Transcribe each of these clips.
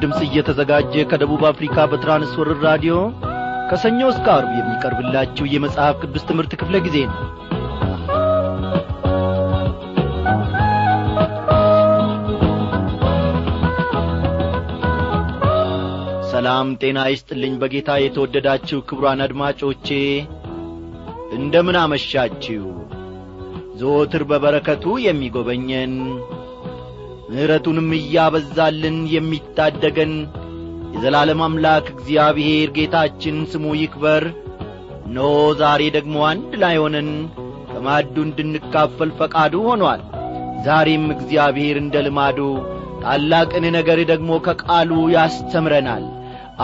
ድምፅ እየተዘጋጀ ከደቡብ አፍሪካ በትራንስወርር ራዲዮ ከሰኞ እስከ አርብ የሚቀርብላችሁ የመጽሐፍ ቅዱስ ትምህርት ክፍለ ጊዜ ነው። ሰላም ጤና ይስጥልኝ በጌታ የተወደዳችሁ ክቡራን አድማጮቼ እንደምን አመሻችሁ? ዘወትር በበረከቱ የሚጐበኘን ምሕረቱንም እያበዛልን የሚታደገን የዘላለም አምላክ እግዚአብሔር ጌታችን ስሙ ይክበር። ኖ ዛሬ ደግሞ አንድ ላይ ሆነን ከማዕዱ እንድንካፈል ፈቃዱ ሆኗል። ዛሬም እግዚአብሔር እንደ ልማዱ ታላቅን ነገር ደግሞ ከቃሉ ያስተምረናል።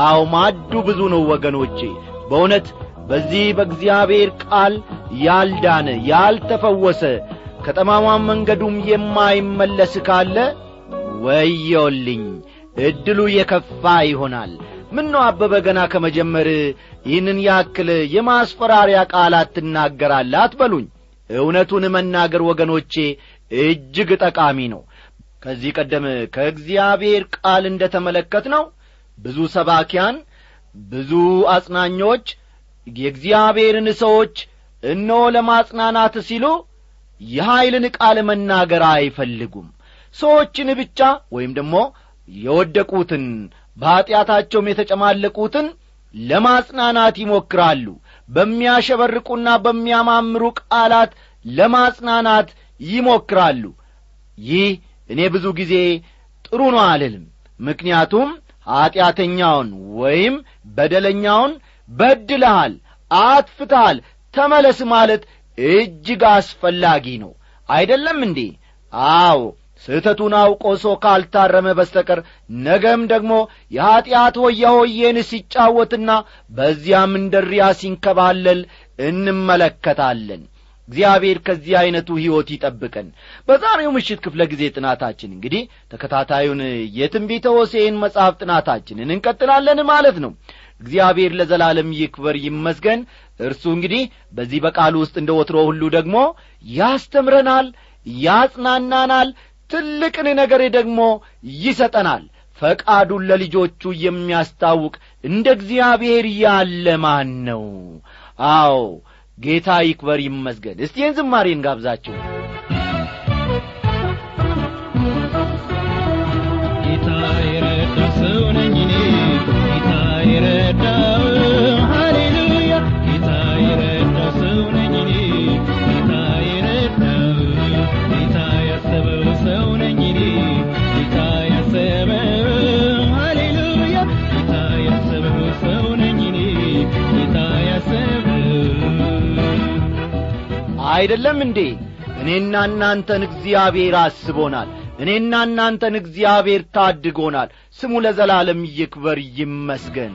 አው ማዱ ብዙ ነው ወገኖቼ። በእውነት በዚህ በእግዚአብሔር ቃል ያልዳነ ያልተፈወሰ ከጠማማም መንገዱም የማይመለስ ካለ ወዮልኝ ዕድሉ የከፋ ይሆናል። ምን ነው አበበ ገና ከመጀመር ይህንን ያክል የማስፈራሪያ ቃላት ትናገራለህ? አትበሉኝ። እውነቱን መናገር ወገኖቼ እጅግ ጠቃሚ ነው። ከዚህ ቀደም ከእግዚአብሔር ቃል እንደ ተመለከት ነው ብዙ ሰባኪያን ብዙ አጽናኞች የእግዚአብሔርን ሰዎች እነሆ ለማጽናናት ሲሉ የኀይልን ቃል መናገር አይፈልጉም። ሰዎችን ብቻ ወይም ደግሞ የወደቁትን በኀጢአታቸውም የተጨማለቁትን ለማጽናናት ይሞክራሉ። በሚያሸበርቁና በሚያማምሩ ቃላት ለማጽናናት ይሞክራሉ። ይህ እኔ ብዙ ጊዜ ጥሩ ነው አልልም። ምክንያቱም ኀጢአተኛውን ወይም በደለኛውን በድልሃል አትፍታል ተመለስ ማለት እጅግ አስፈላጊ ነው። አይደለም እንዴ? አዎ ስህተቱን አውቆ ሰው ካልታረመ በስተቀር ነገም ደግሞ የኀጢአት ሆያ ሲጫወትና በዚያም እንደሪያ ሲንከባለል እንመለከታለን። እግዚአብሔር ከዚህ ዐይነቱ ሕይወት ይጠብቀን። በዛሬው ምሽት ክፍለ ጊዜ ጥናታችን እንግዲህ ተከታታዩን የትንቢተ ሆሴን መጽሐፍ ጥናታችንን እንቀጥላለን ማለት ነው። እግዚአብሔር ለዘላለም ይክበር ይመስገን እርሱ እንግዲህ በዚህ በቃሉ ውስጥ እንደ ወትሮ ሁሉ ደግሞ ያስተምረናል ያጽናናናል ትልቅን ነገር ደግሞ ይሰጠናል። ፈቃዱን ለልጆቹ የሚያስታውቅ እንደ እግዚአብሔር ያለ ማን ነው? አዎ ጌታ ይክበር ይመስገን። እስቲ ዝማሬን ጋብዛችሁ አይደለም እንዴ? እኔና እናንተን እግዚአብሔር አስቦናል። እኔና እናንተን እግዚአብሔር ታድጎናል። ስሙ ለዘላለም ይክበር ይመስገን።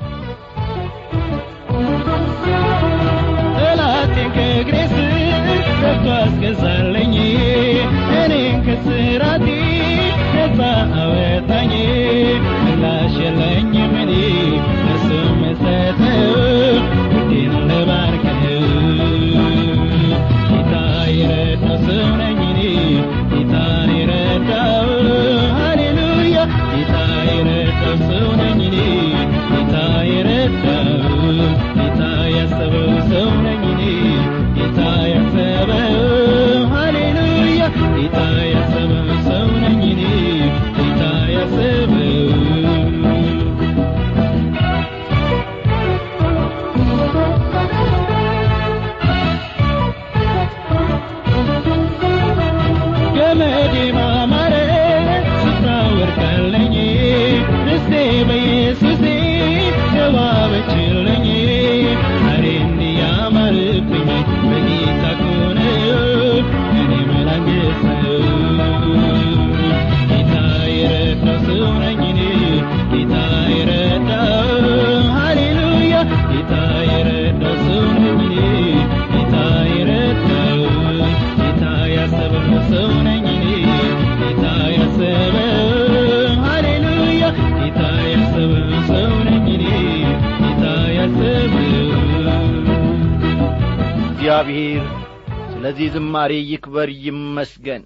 ጠላቴን ከእግሬ ገብቶ አስገዛለኝ። እኔን ከስራቴ ነፃ አወጣኝ ስለዚህ ዝማሬ ይክበር ይመስገን።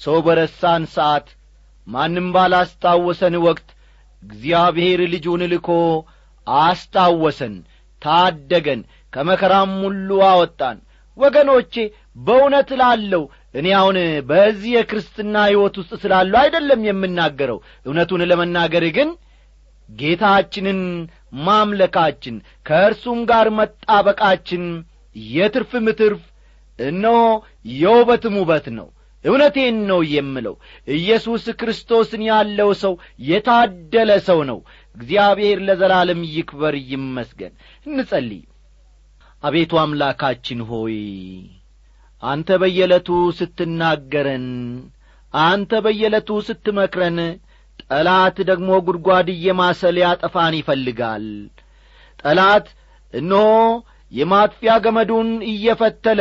ሰው በረሳን ሰዓት ማንም ባላስታወሰን ወቅት እግዚአብሔር ልጁን ልኮ አስታወሰን ታደገን ከመከራም ሁሉ አወጣን። ወገኖቼ በእውነት ላለው እኔ አሁን በዚህ የክርስትና ሕይወት ውስጥ ስላለው አይደለም የምናገረው። እውነቱን ለመናገር ግን ጌታችንን ማምለካችን ከእርሱም ጋር መጣበቃችን የትርፍም ትርፍ እነሆ የውበትም ውበት ነው። እውነቴን ነው የምለው። ኢየሱስ ክርስቶስን ያለው ሰው የታደለ ሰው ነው። እግዚአብሔር ለዘላለም ይክበር ይመስገን። እንጸልይ። አቤቱ አምላካችን ሆይ አንተ በየዕለቱ ስትናገረን አንተ በየዕለቱ ስትመክረን ጠላት ደግሞ ጉድጓድ እየማሰ ሊያጠፋን ይፈልጋል። ጠላት እነሆ የማጥፊያ ገመዱን እየፈተለ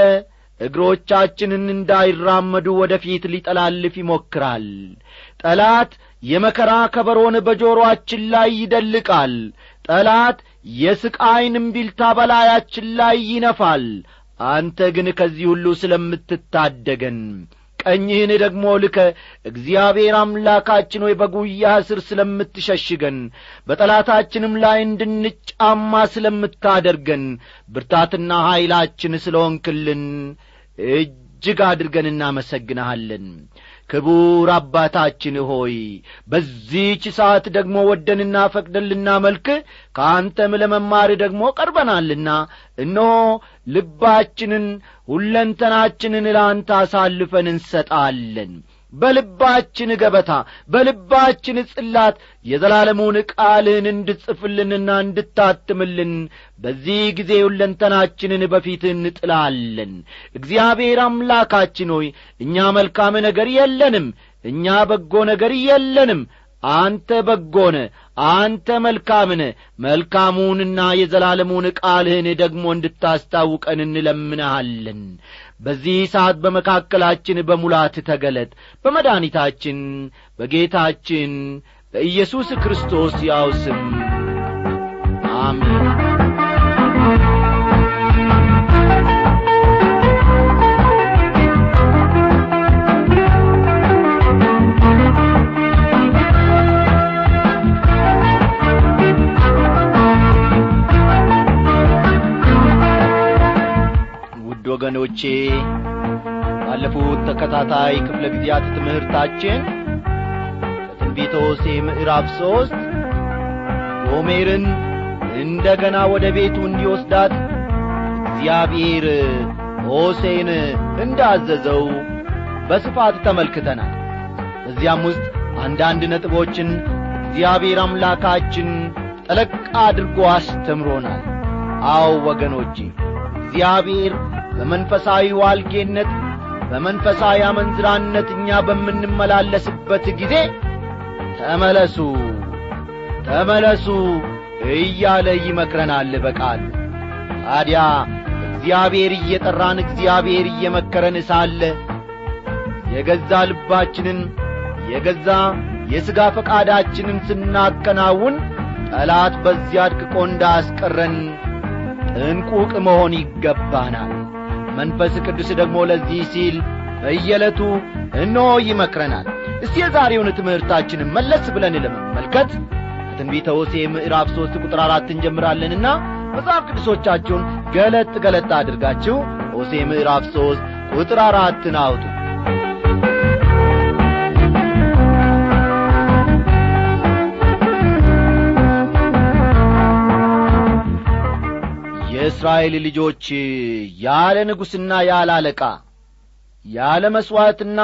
እግሮቻችንን እንዳይራመዱ ወደ ፊት ሊጠላልፍ ይሞክራል። ጠላት የመከራ ከበሮን በጆሮአችን ላይ ይደልቃል። ጠላት የስቃይን እምቢልታ በላያችን ላይ ይነፋል። አንተ ግን ከዚህ ሁሉ ስለምትታደገን ቀኝህን ደግሞ ልከ እግዚአብሔር አምላካችን ሆይ በጉያህ ስር ስለምትሸሽገን በጠላታችንም ላይ እንድንጫማ ስለምታደርገን ብርታትና ኀይላችን ስለሆንክልን እጅግ አድርገን እናመሰግንሃለን ክቡር አባታችን ሆይ በዚህች ሰዓት ደግሞ ወደንና ፈቅደን ልናመልክ ከአንተም ለመማር ደግሞ ቀርበናልና እነሆ ልባችንን ሁለንተናችንን ለአንተ አሳልፈን እንሰጣለን በልባችን ገበታ በልባችን ጽላት የዘላለሙን ቃልህን እንድጽፍልንና እንድታትምልን በዚህ ጊዜ ሁለንተናችንን በፊት እንጥላለን። እግዚአብሔር አምላካችን ሆይ እኛ መልካም ነገር የለንም እኛ በጎ ነገር የለንም። አንተ በጎነ አንተ መልካምነ መልካሙንና የዘላለሙን ቃልህን ደግሞ እንድታስታውቀን እንለምንሃለን በዚህ ሰዓት በመካከላችን በሙላት ተገለጥ። በመድኃኒታችን በጌታችን በኢየሱስ ክርስቶስ ያው ስም። አሜን ወገኖቼ ባለፉት ተከታታይ ክፍለ ጊዜያት ትምህርታችን ከትንቢተ ሆሴ ምዕራፍ ሦስት ጎሜርን እንደ ገና ወደ ቤቱ እንዲወስዳት እግዚአብሔር ሆሴን እንዳዘዘው በስፋት ተመልክተናል። በዚያም ውስጥ አንዳንድ ነጥቦችን እግዚአብሔር አምላካችን ጠለቅ አድርጎ አስተምሮናል። አዎ ወገኖቼ እግዚአብሔር በመንፈሳዊ ዋልጌነት በመንፈሳዊ አመንዝራነት እኛ በምንመላለስበት ጊዜ ተመለሱ ተመለሱ እያለ ይመክረናል በቃል። ታዲያ እግዚአብሔር እየጠራን እግዚአብሔር እየመከረን ሳለ የገዛ ልባችንን የገዛ የሥጋ ፈቃዳችንን ስናከናውን ጠላት በዚያ አድቅቆ እንዳያስቀረን ጥንቁቅ መሆን ይገባናል መንፈስ ቅዱስ ደግሞ ለዚህ ሲል በየዕለቱ እነሆ ይመክረናል። እስቲ የዛሬውን ትምህርታችንን መለስ ብለን ለመመልከት ከትንቢተ ሆሴ ምዕራፍ ሦስት ቁጥር አራት እንጀምራለንና መጽሐፍ ቅዱሶቻችሁን ገለጥ ገለጥ አድርጋችሁ ሆሴ ምዕራፍ ሦስት ቁጥር አራትን አውጡ የእስራኤል ልጆች ያለ ንጉሥና ያለ አለቃ ያለ መሥዋዕትና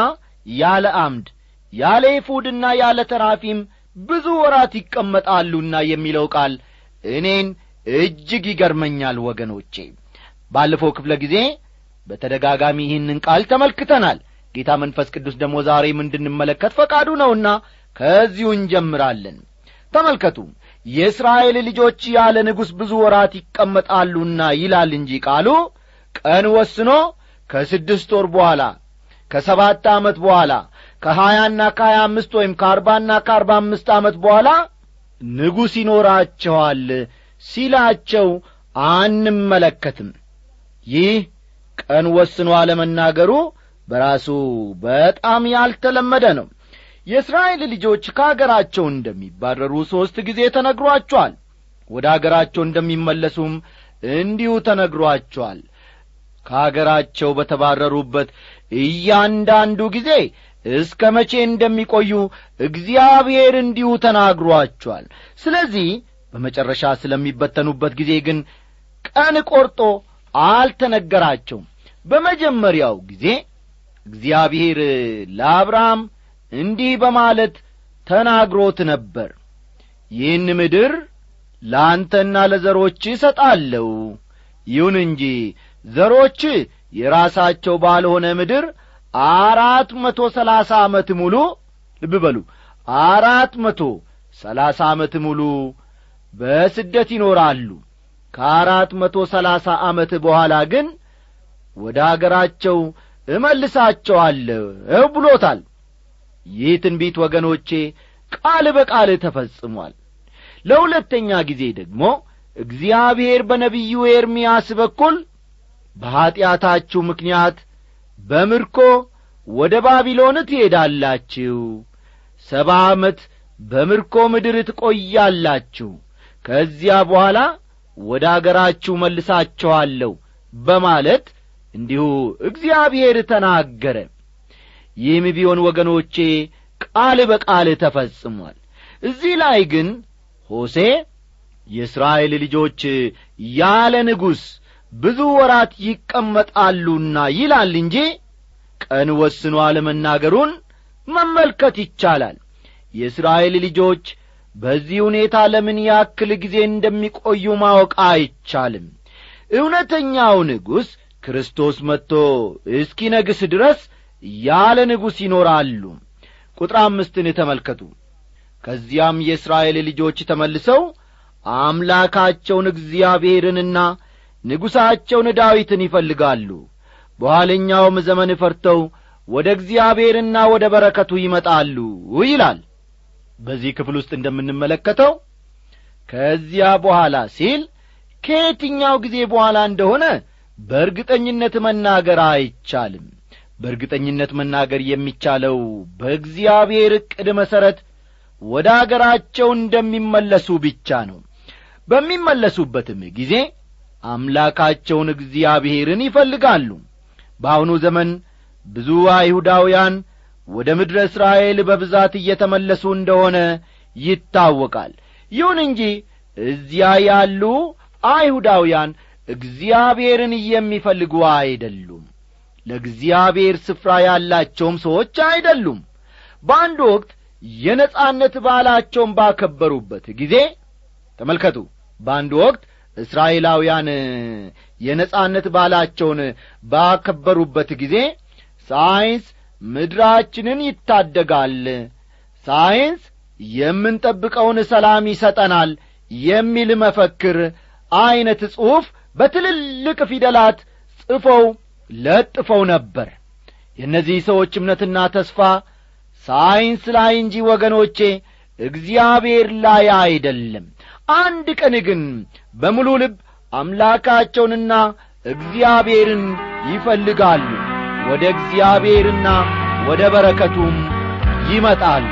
ያለ አምድ ያለ ኤፉድና ያለ ተራፊም ብዙ ወራት ይቀመጣሉና የሚለው ቃል እኔን እጅግ ይገርመኛል ወገኖቼ። ባለፈው ክፍለ ጊዜ በተደጋጋሚ ይህንን ቃል ተመልክተናል። ጌታ መንፈስ ቅዱስ ደግሞ ዛሬም እንድንመለከት ፈቃዱ ነውና ከዚሁ እንጀምራለን። ተመልከቱ የእስራኤል ልጆች ያለ ንጉሥ ብዙ ወራት ይቀመጣሉና ይላል እንጂ ቃሉ ቀን ወስኖ ከስድስት ወር በኋላ ከሰባት ዓመት በኋላ ከሀያና ከሀያ አምስት ወይም ከአርባና ከአርባ አምስት ዓመት በኋላ ንጉሥ ይኖራቸዋል ሲላቸው አንመለከትም። ይህ ቀን ወስኖ አለመናገሩ በራሱ በጣም ያልተለመደ ነው የእስራኤል ልጆች ከአገራቸው እንደሚባረሩ ሦስት ጊዜ ተነግሯቸዋል። ወደ አገራቸው እንደሚመለሱም እንዲሁ ተነግሯቸዋል። ከአገራቸው በተባረሩበት እያንዳንዱ ጊዜ እስከ መቼ እንደሚቆዩ እግዚአብሔር እንዲሁ ተናግሯቸዋል። ስለዚህ በመጨረሻ ስለሚበተኑበት ጊዜ ግን ቀን ቈርጦ አልተነገራቸውም። በመጀመሪያው ጊዜ እግዚአብሔር ለአብርሃም እንዲህ በማለት ተናግሮት ነበር። ይህን ምድር ለአንተና ለዘሮች እሰጣለሁ። ይሁን እንጂ ዘሮች የራሳቸው ባልሆነ ምድር አራት መቶ ሰላሳ ዓመት ሙሉ ልብ በሉ አራት መቶ ሰላሳ ዓመት ሙሉ በስደት ይኖራሉ። ከአራት መቶ ሰላሳ ዓመት በኋላ ግን ወደ አገራቸው እመልሳቸዋለሁ ብሎታል ይህ ትንቢት ወገኖቼ ቃል በቃል ተፈጽሟል። ለሁለተኛ ጊዜ ደግሞ እግዚአብሔር በነቢዩ ኤርምያስ በኩል በኀጢአታችሁ ምክንያት በምርኮ ወደ ባቢሎን ትሄዳላችሁ። ሰባ ዓመት በምርኮ ምድር ትቈያላችሁ ከዚያ በኋላ ወደ አገራችሁ መልሳችኋለሁ በማለት እንዲሁ እግዚአብሔር ተናገረ ይህም ቢሆን ወገኖቼ ቃል በቃል ተፈጽሟል። እዚህ ላይ ግን ሆሴ የእስራኤል ልጆች ያለ ንጉሥ ብዙ ወራት ይቀመጣሉና ይላል እንጂ ቀን ወስኖ አለመናገሩን መመልከት ይቻላል። የእስራኤል ልጆች በዚህ ሁኔታ ለምን ያክል ጊዜ እንደሚቆዩ ማወቅ አይቻልም። እውነተኛው ንጉሥ ክርስቶስ መጥቶ እስኪነግስ ድረስ ያለ ንጉሥ ይኖራሉ። ቁጥር አምስትን ተመልከቱ። ከዚያም የእስራኤል ልጆች ተመልሰው አምላካቸውን እግዚአብሔርንና ንጉሣቸውን ዳዊትን ይፈልጋሉ። በኋለኛውም ዘመን ፈርተው ወደ እግዚአብሔርና ወደ በረከቱ ይመጣሉ ይላል። በዚህ ክፍል ውስጥ እንደምንመለከተው ከዚያ በኋላ ሲል ከየትኛው ጊዜ በኋላ እንደሆነ በእርግጠኝነት መናገር አይቻልም በእርግጠኝነት መናገር የሚቻለው በእግዚአብሔር ዕቅድ መሠረት ወደ አገራቸው እንደሚመለሱ ብቻ ነው። በሚመለሱበትም ጊዜ አምላካቸውን እግዚአብሔርን ይፈልጋሉ። በአሁኑ ዘመን ብዙ አይሁዳውያን ወደ ምድረ እስራኤል በብዛት እየተመለሱ እንደሆነ ይታወቃል። ይሁን እንጂ እዚያ ያሉ አይሁዳውያን እግዚአብሔርን የሚፈልጉ አይደሉም ለእግዚአብሔር ስፍራ ያላቸውም ሰዎች አይደሉም። በአንድ ወቅት የነጻነት በዓላቸውን ባከበሩበት ጊዜ ተመልከቱ በአንድ ወቅት እስራኤላውያን የነጻነት በዓላቸውን ባከበሩበት ጊዜ ሳይንስ ምድራችንን ይታደጋል ሳይንስ የምንጠብቀውን ሰላም ይሰጠናል የሚል መፈክር ዐይነት ጽሑፍ በትልልቅ ፊደላት ጽፈው ለጥፈው ነበር። የእነዚህ ሰዎች እምነትና ተስፋ ሳይንስ ላይ እንጂ ወገኖቼ እግዚአብሔር ላይ አይደለም። አንድ ቀን ግን በሙሉ ልብ አምላካቸውንና እግዚአብሔርን ይፈልጋሉ። ወደ እግዚአብሔርና ወደ በረከቱም ይመጣሉ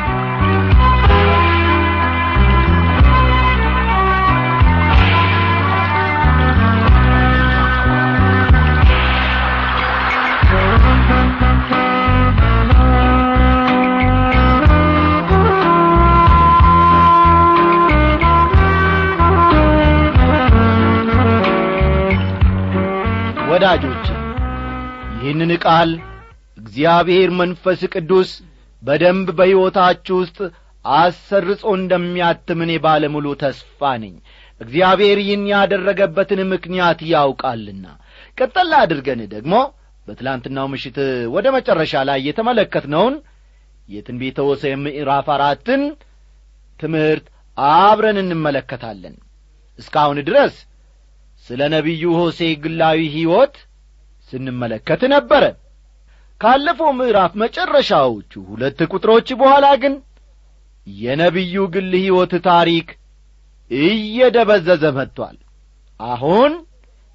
ቃል እግዚአብሔር መንፈስ ቅዱስ በደንብ በሕይወታችሁ ውስጥ አሰርጾ እንደሚያትም ባለሙሉ ተስፋ ነኝ። እግዚአብሔር ይህን ያደረገበትን ምክንያት ያውቃልና። ቀጠላ አድርገን ደግሞ በትላንትናው ምሽት ወደ መጨረሻ ላይ የተመለከትነውን የትንቢተ ሆሴዕ ምዕራፍ አራትን ትምህርት አብረን እንመለከታለን። እስካሁን ድረስ ስለ ነቢዩ ሆሴ ግላዊ ሕይወት ስንመለከት ነበረ። ካለፈው ምዕራፍ መጨረሻዎቹ ሁለት ቁጥሮች በኋላ ግን የነቢዩ ግል ሕይወት ታሪክ እየደበዘዘ መጥቷል። አሁን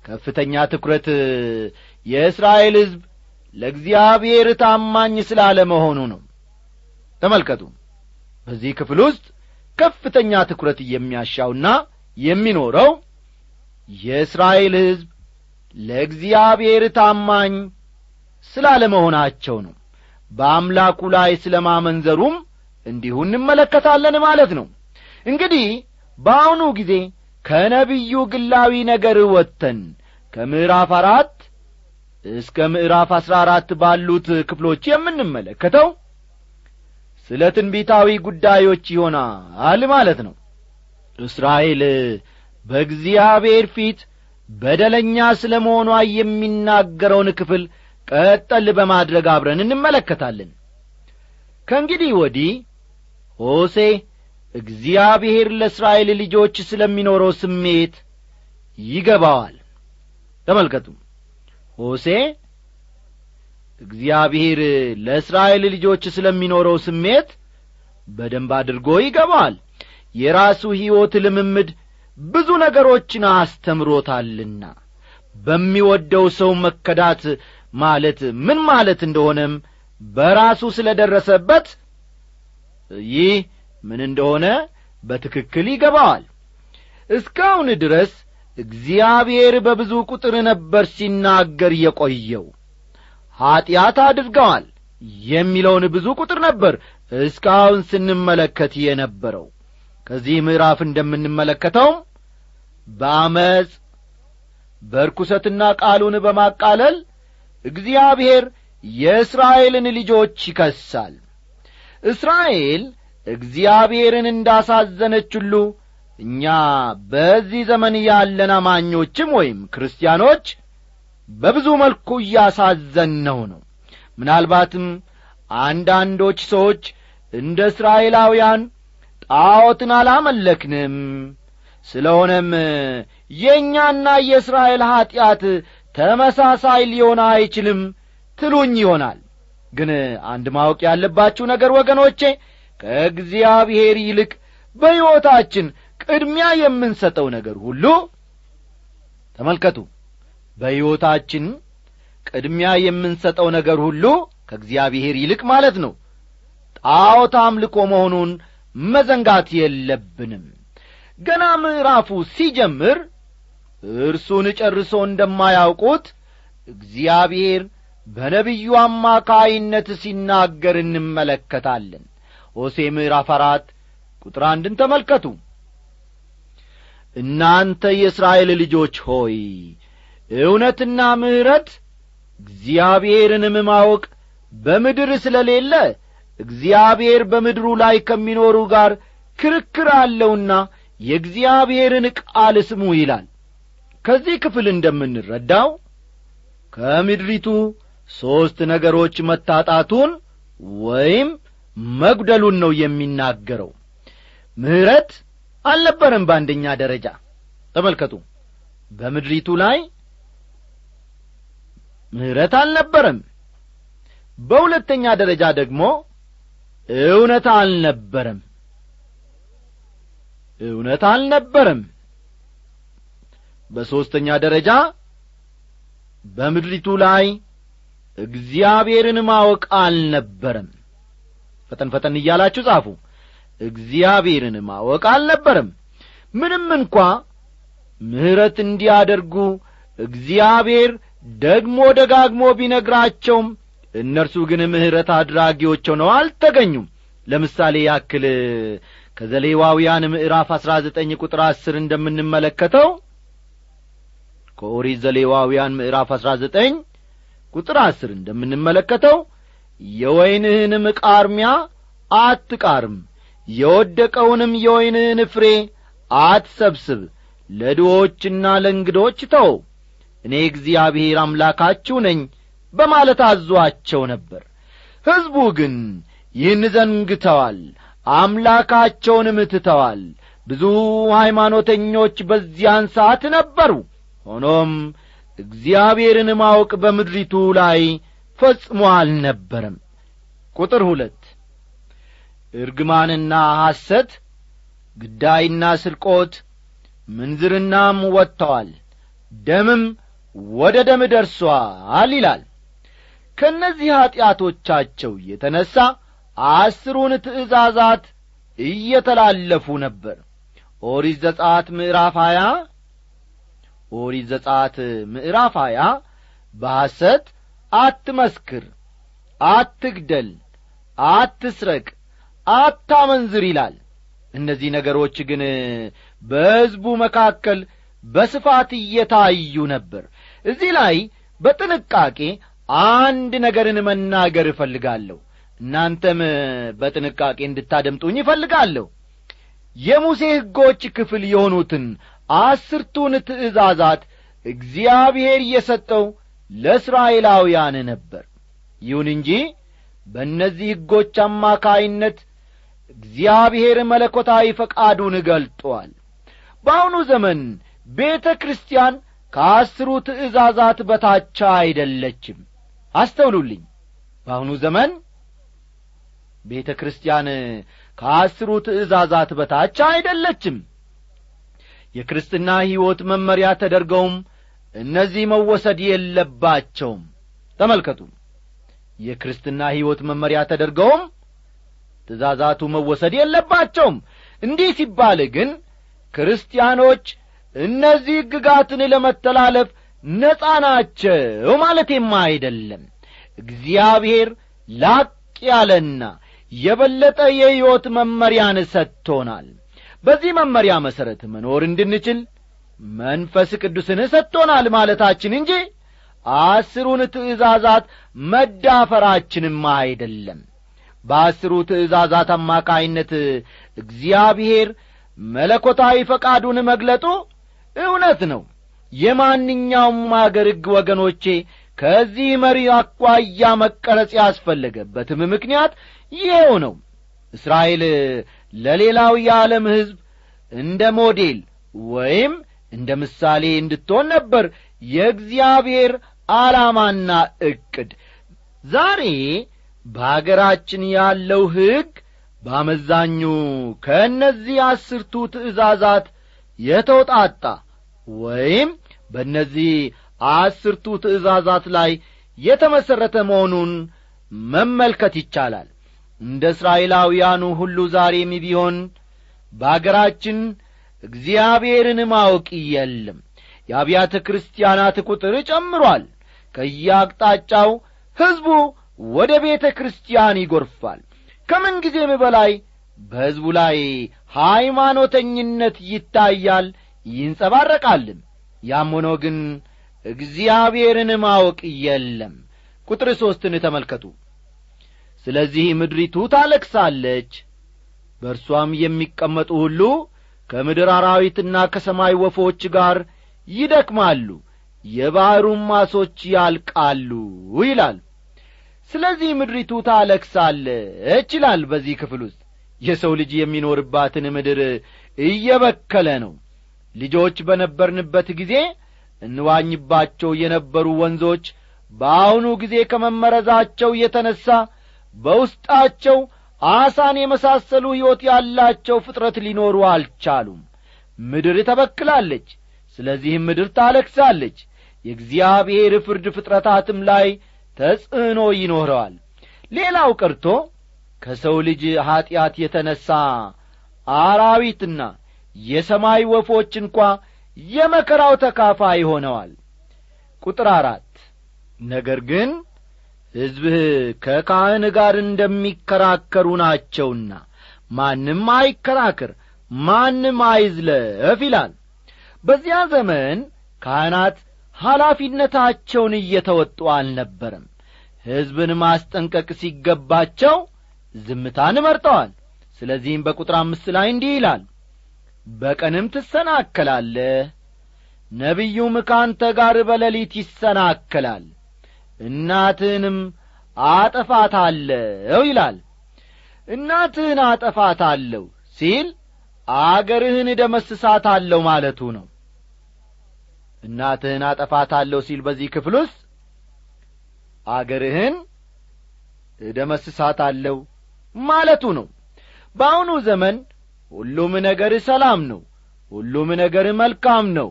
ከፍተኛ ትኩረት የእስራኤል ሕዝብ ለእግዚአብሔር ታማኝ ስላለ መሆኑ ነው። ተመልከቱ። በዚህ ክፍል ውስጥ ከፍተኛ ትኩረት የሚያሻውና የሚኖረው የእስራኤል ሕዝብ ለእግዚአብሔር ታማኝ ስላለመሆናቸው ነው። በአምላኩ ላይ ስለ ማመንዘሩም እንዲሁ እንመለከታለን ማለት ነው። እንግዲህ በአሁኑ ጊዜ ከነቢዩ ግላዊ ነገር ወጥተን ከምዕራፍ አራት እስከ ምዕራፍ አሥራ አራት ባሉት ክፍሎች የምንመለከተው ስለ ትንቢታዊ ጉዳዮች ይሆናል ማለት ነው። እስራኤል በእግዚአብሔር ፊት በደለኛ ስለ መሆኗ የሚናገረውን ክፍል ቀጠል በማድረግ አብረን እንመለከታለን። ከእንግዲህ ወዲህ ሆሴ እግዚአብሔር ለእስራኤል ልጆች ስለሚኖረው ስሜት ይገባዋል። ተመልከቱ ሆሴ እግዚአብሔር ለእስራኤል ልጆች ስለሚኖረው ስሜት በደንብ አድርጎ ይገባዋል። የራሱ ሕይወት ልምምድ ብዙ ነገሮችን አስተምሮታልና። በሚወደው ሰው መከዳት ማለት ምን ማለት እንደሆነም በራሱ ስለ ደረሰበት ይህ ምን እንደሆነ በትክክል ይገባዋል። እስካሁን ድረስ እግዚአብሔር በብዙ ቁጥር ነበር ሲናገር የቆየው። ኀጢአት አድርገዋል የሚለውን ብዙ ቁጥር ነበር እስካሁን ስንመለከት የነበረው ከዚህ ምዕራፍ እንደምንመለከተውም በአመፅ በርኩሰትና ቃሉን በማቃለል እግዚአብሔር የእስራኤልን ልጆች ይከሳል። እስራኤል እግዚአብሔርን እንዳሳዘነች ሁሉ እኛ በዚህ ዘመን ያለን አማኞችም ወይም ክርስቲያኖች በብዙ መልኩ እያሳዘንነው ነው። ምናልባትም አንዳንዶች ሰዎች እንደ እስራኤላውያን ጣዖትን አላመለክንም። ስለሆነም የእኛና የእስራኤል ኀጢአት ተመሳሳይ ሊሆን አይችልም። ትሉኝ ይሆናል። ግን አንድ ማወቅ ያለባችሁ ነገር ወገኖቼ ከእግዚአብሔር ይልቅ በሕይወታችን ቅድሚያ የምንሰጠው ነገር ሁሉ ተመልከቱ በሕይወታችን ቅድሚያ የምንሰጠው ነገር ሁሉ ከእግዚአብሔር ይልቅ ማለት ነው። ጣዖት አምልኮ መሆኑን መዘንጋት የለብንም። ገና ምዕራፉ ሲጀምር እርሱን ጨርሶ እንደማያውቁት እግዚአብሔር በነቢዩ አማካይነት ሲናገር እንመለከታለን። ሆሴ ምዕራፍ አራት ቁጥር አንድን ተመልከቱ። እናንተ የእስራኤል ልጆች ሆይ እውነትና ምሕረት እግዚአብሔርንም ማወቅ በምድር ስለሌለ እግዚአብሔር በምድሩ ላይ ከሚኖሩ ጋር ክርክር አለውና የእግዚአብሔርን ቃል ስሙ ይላል። ከዚህ ክፍል እንደምንረዳው ከምድሪቱ ሦስት ነገሮች መታጣቱን ወይም መጉደሉን ነው የሚናገረው። ምሕረት አልነበረም በአንደኛ ደረጃ። ተመልከቱ። በምድሪቱ ላይ ምሕረት አልነበረም። በሁለተኛ ደረጃ ደግሞ እውነት አልነበረም። እውነት አልነበረም። በሦስተኛ ደረጃ በምድሪቱ ላይ እግዚአብሔርን ማወቅ አልነበረም። ፈጠን ፈጠን እያላችሁ ጻፉ። እግዚአብሔርን ማወቅ አልነበረም። ምንም እንኳ ምሕረት እንዲያደርጉ እግዚአብሔር ደግሞ ደጋግሞ ቢነግራቸውም እነርሱ ግን ምሕረት አድራጊዎች ሆነው አልተገኙም። ለምሳሌ ያክል ከዘሌዋውያን ምዕራፍ አሥራ ዘጠኝ ቁጥር አስር እንደምንመለከተው ከኦሪት ዘሌዋውያን ምዕራፍ አሥራ ዘጠኝ ቁጥር አስር እንደምንመለከተው የወይንህንም ቃርሚያ አትቃርም የወደቀውንም የወይንህን ፍሬ አትሰብስብ ለድዎችና ለእንግዶች ተው። እኔ እግዚአብሔር አምላካችሁ ነኝ በማለት አዟቸው ነበር። ሕዝቡ ግን ይህን ዘንግተዋል አምላካቸውንም ትተዋል። ብዙ ሃይማኖተኞች በዚያን ሰዓት ነበሩ። ሆኖም እግዚአብሔርን ማወቅ በምድሪቱ ላይ ፈጽሞ አልነበረም። ቁጥር ሁለት እርግማንና ሐሰት ግዳይና ስርቆት ምንዝርናም ወጥተዋል ደምም ወደ ደም ደርሷል ይላል ከእነዚህ ኀጢአቶቻቸው የተነሣ አስሩን ትእዛዛት እየተላለፉ ነበር። ኦሪት ዘጻት ምዕራፍ ሀያ ኦሪት ዘጻት ምዕራፍ ሀያ በሐሰት አትመስክር አትግደል አትስረቅ አታመንዝር ይላል። እነዚህ ነገሮች ግን በሕዝቡ መካከል በስፋት እየታዩ ነበር። እዚህ ላይ በጥንቃቄ አንድ ነገርን መናገር እፈልጋለሁ። እናንተም በጥንቃቄ እንድታደምጡኝ እፈልጋለሁ። የሙሴ ሕጎች ክፍል የሆኑትን አስርቱን ትእዛዛት እግዚአብሔር የሰጠው ለእስራኤላውያን ነበር። ይሁን እንጂ በእነዚህ ሕጎች አማካይነት እግዚአብሔር መለኮታዊ ፈቃዱን ገልጦአል በአሁኑ ዘመን ቤተ ክርስቲያን ከአስሩ ትእዛዛት በታቻ አይደለችም አስተውሉልኝ። በአሁኑ ዘመን ቤተ ክርስቲያን ከአስሩ ትእዛዛት በታች አይደለችም። የክርስትና ሕይወት መመሪያ ተደርገውም እነዚህ መወሰድ የለባቸውም። ተመልከቱ። የክርስትና ሕይወት መመሪያ ተደርገውም ትእዛዛቱ መወሰድ የለባቸውም። እንዲህ ሲባል ግን ክርስቲያኖች እነዚህ ሕግጋትን ለመተላለፍ ነጻ ናቸው ማለቴማ አይደለም። እግዚአብሔር ላቅ ያለና የበለጠ የሕይወት መመሪያን ሰጥቶናል። በዚህ መመሪያ መሠረት መኖር እንድንችል መንፈስ ቅዱስን ሰጥቶናል ማለታችን እንጂ አስሩን ትእዛዛት መዳፈራችንም አይደለም። በአስሩ ትእዛዛት አማካይነት እግዚአብሔር መለኮታዊ ፈቃዱን መግለጡ እውነት ነው የማንኛውም አገር ሕግ ወገኖቼ ከዚህ መሪ አኳያ መቀረጽ ያስፈለገበትም ምክንያት ይኸው ነው። እስራኤል ለሌላው የዓለም ሕዝብ እንደ ሞዴል ወይም እንደ ምሳሌ እንድትሆን ነበር የእግዚአብሔር ዓላማና ዕቅድ ዛሬ በአገራችን ያለው ሕግ በአመዛኙ ከእነዚህ አስርቱ ትእዛዛት የተውጣጣ ወይም በእነዚህ አስርቱ ትእዛዛት ላይ የተመሠረተ መሆኑን መመልከት ይቻላል። እንደ እስራኤላውያኑ ሁሉ ዛሬም ቢሆን በአገራችን እግዚአብሔርን ማወቅ የለም። የአብያተ ክርስቲያናት ቁጥር ጨምሯል። ከየአቅጣጫው ሕዝቡ ወደ ቤተ ክርስቲያን ይጐርፋል። ከምንጊዜም በላይ በሕዝቡ ላይ ሃይማኖተኝነት ይታያል ይንጸባረቃልም ያም ሆኖ ግን እግዚአብሔርን ማወቅ የለም። ቁጥር ሦስትን ተመልከቱ። ስለዚህ ምድሪቱ ታለቅሳለች በእርሷም የሚቀመጡ ሁሉ ከምድር አራዊትና ከሰማይ ወፎች ጋር ይደክማሉ የባሕሩም ማሶች ያልቃሉ ይላል። ስለዚህ ምድሪቱ ታለቅሳለች ይላል በዚህ ክፍል ውስጥ። የሰው ልጅ የሚኖርባትን ምድር እየበከለ ነው ልጆች በነበርንበት ጊዜ እንዋኝባቸው የነበሩ ወንዞች በአሁኑ ጊዜ ከመመረዛቸው የተነሣ በውስጣቸው አሳን የመሳሰሉ ሕይወት ያላቸው ፍጥረት ሊኖሩ አልቻሉም። ምድር ተበክላለች ስለዚህም ምድር ታለቅሳለች። የእግዚአብሔር ፍርድ ፍጥረታትም ላይ ተጽዕኖ ይኖረዋል። ሌላው ቀርቶ ከሰው ልጅ ኀጢአት የተነሣ አራዊትና የሰማይ ወፎች እንኳ የመከራው ተካፋይ ሆነዋል። ቁጥር አራት ነገር ግን ሕዝብህ ከካህን ጋር እንደሚከራከሩ ናቸውና ማንም አይከራከር ማንም አይዝለፍ ይላል። በዚያ ዘመን ካህናት ኃላፊነታቸውን እየተወጡ አልነበረም። ሕዝብን ማስጠንቀቅ ሲገባቸው ዝምታን መርጠዋል። ስለዚህም በቁጥር አምስት ላይ እንዲህ ይላል በቀንም ትሰናከላለህ ነቢዩም ካንተ ጋር በሌሊት ይሰናከላል። እናትህንም አጠፋታለሁ ይላል። እናትህን አጠፋታለሁ ሲል አገርህን እደመስሳታለሁ ማለቱ ነው። እናትህን አጠፋታለሁ ሲል በዚህ ክፍል ውስጥ አገርህን እደመስሳታለሁ ማለቱ ነው። በአሁኑ ዘመን ሁሉም ነገር ሰላም ነው ሁሉም ነገር መልካም ነው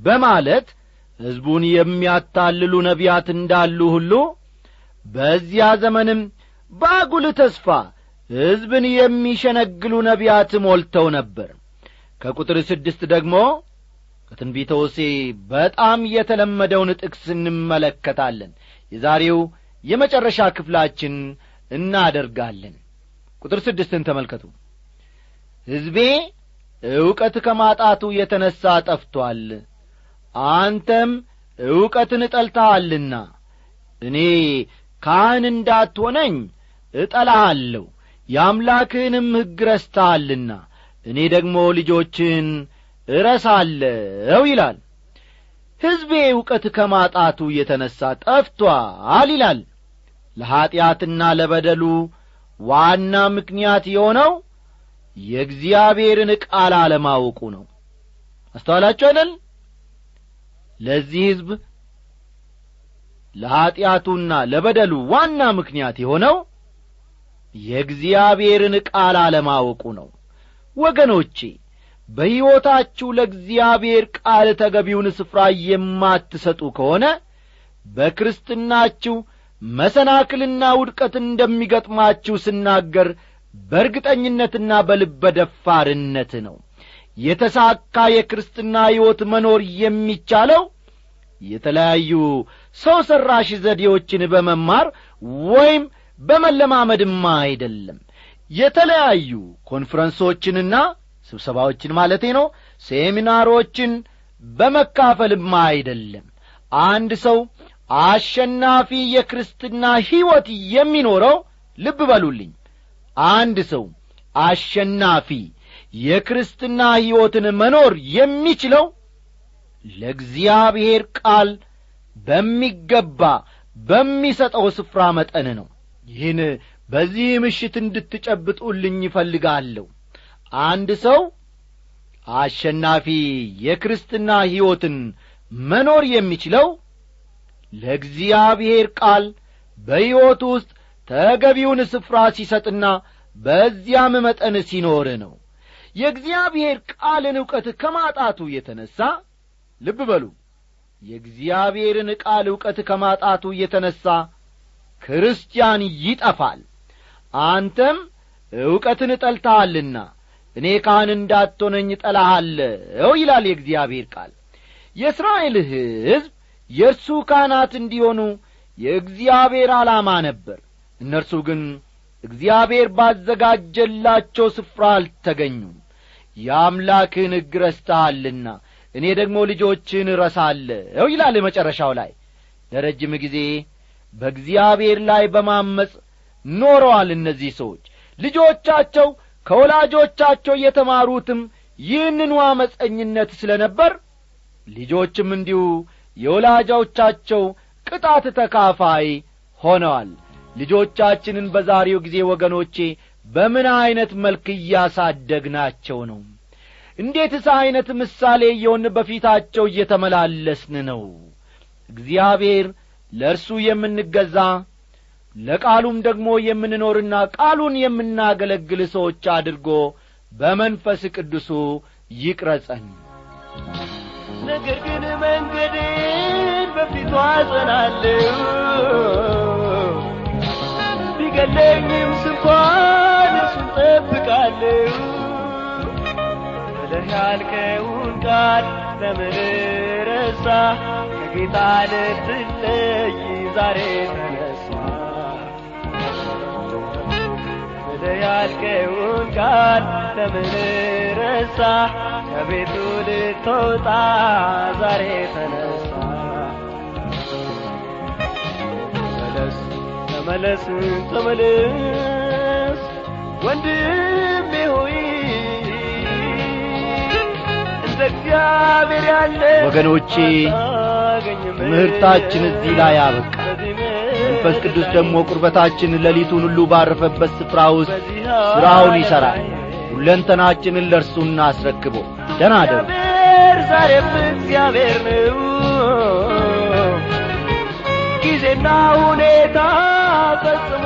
በማለት ሕዝቡን የሚያታልሉ ነቢያት እንዳሉ ሁሉ በዚያ ዘመንም በአጉል ተስፋ ሕዝብን የሚሸነግሉ ነቢያት ሞልተው ነበር። ከቁጥር ስድስት ደግሞ ከትንቢተ ሆሴ በጣም የተለመደውን ጥቅስ እንመለከታለን። የዛሬው የመጨረሻ ክፍላችን እናደርጋለን። ቁጥር ስድስትን ተመልከቱ ሕዝቤ ዕውቀት ከማጣቱ የተነሣ ጠፍቶአል አንተም ዕውቀትን እጠልተሃልና እኔ ካህን እንዳትሆነኝ እጠላሃለሁ የአምላክህንም ሕግ ረስተሃልና እኔ ደግሞ ልጆችን እረሳለሁ ይላል። ሕዝቤ ዕውቀት ከማጣቱ የተነሣ ጠፍቶአል ይላል። ለኀጢአትና ለበደሉ ዋና ምክንያት የሆነው የእግዚአብሔርን ቃል አለማወቁ ነው። አስተዋላችሁ አይደል? ለዚህ ሕዝብ ለኀጢአቱና ለበደሉ ዋና ምክንያት የሆነው የእግዚአብሔርን ቃል አለማወቁ ነው። ወገኖቼ በሕይወታችሁ ለእግዚአብሔር ቃል ተገቢውን ስፍራ የማትሰጡ ከሆነ በክርስትናችሁ መሰናክልና ውድቀት እንደሚገጥማችሁ ስናገር በእርግጠኝነትና በልበ ደፋርነት ነው። የተሳካ የክርስትና ሕይወት መኖር የሚቻለው የተለያዩ ሰው ሠራሽ ዘዴዎችን በመማር ወይም በመለማመድማ አይደለም። የተለያዩ ኮንፈረንሶችንና ስብሰባዎችን ማለቴ ነው ሴሚናሮችን በመካፈልማ አይደለም። አንድ ሰው አሸናፊ የክርስትና ሕይወት የሚኖረው ልብ በሉልኝ አንድ ሰው አሸናፊ የክርስትና ሕይወትን መኖር የሚችለው ለእግዚአብሔር ቃል በሚገባ በሚሰጠው ስፍራ መጠን ነው። ይህን በዚህ ምሽት እንድትጨብጡልኝ ይፈልጋለሁ አንድ ሰው አሸናፊ የክርስትና ሕይወትን መኖር የሚችለው ለእግዚአብሔር ቃል በሕይወቱ ውስጥ ተገቢውን ስፍራ ሲሰጥና በዚያም መጠን ሲኖር ነው። የእግዚአብሔር ቃልን ዕውቀት ከማጣቱ የተነሣ ልብ በሉ የእግዚአብሔርን ቃል ዕውቀት ከማጣቱ የተነሣ ክርስቲያን ይጠፋል። አንተም ዕውቀትን ጠልተሃልና እኔ ካህን እንዳትሆነኝ ጠላሃለሁ ይላል የእግዚአብሔር ቃል። የእስራኤል ሕዝብ የእርሱ ካህናት እንዲሆኑ የእግዚአብሔር ዓላማ ነበር እነርሱ ግን እግዚአብሔር ባዘጋጀላቸው ስፍራ አልተገኙም። የአምላክን ሕግ ረስተሃልና እኔ ደግሞ ልጆችን እረሳለሁ ይላል መጨረሻው ላይ። ለረጅም ጊዜ በእግዚአብሔር ላይ በማመፅ ኖረዋል እነዚህ ሰዎች። ልጆቻቸው ከወላጆቻቸው የተማሩትም ይህንኑ አመፀኝነት ስለ ነበር ልጆችም እንዲሁ የወላጆቻቸው ቅጣት ተካፋይ ሆነዋል ልጆቻችንን በዛሬው ጊዜ ወገኖቼ በምን ዐይነት መልክ እያሳደግናቸው ነው? እንዴትስ ዐይነት ምሳሌ እየሆን በፊታቸው እየተመላለስን ነው? እግዚአብሔር ለእርሱ የምንገዛ ለቃሉም ደግሞ የምንኖርና ቃሉን የምናገለግል ሰዎች አድርጎ በመንፈስ ቅዱሱ ይቅረጸን። ነገር ግን መንገዴን በፊቱ አጸናለሁ ቢገለኝም ስንኳን እርሱን ጠብቃለሁ ብለህ ያልከውን ቃል ለምን ረሳ? ከጌታ ልትለይ ዛሬ ተነሳ። ብለህ ያልከውን ቃል ለምን ረሳ? ከቤቱ ልትወጣ ዛሬ ተነሳ ተመለስ ተመለስ ወንድሜ ሆይ። እንደ እግዚአብሔር ያለ ወገኖቼ አታገኝም። ትምህርታችን እዚህ ላይ አበቃ። መንፈስ ቅዱስ ደግሞ ቁርበታችን ሌሊቱን ሁሉ ባረፈበት ስፍራ ውስጥ ሥራውን ይሠራል ሁለንተናችንን ለእርሱ እናስረክበው። ደና አደሩ። እግዚአብሔር ዛሬም እግዚአብሔር ነው ጊዜና ሁኔታ ፈጽሞ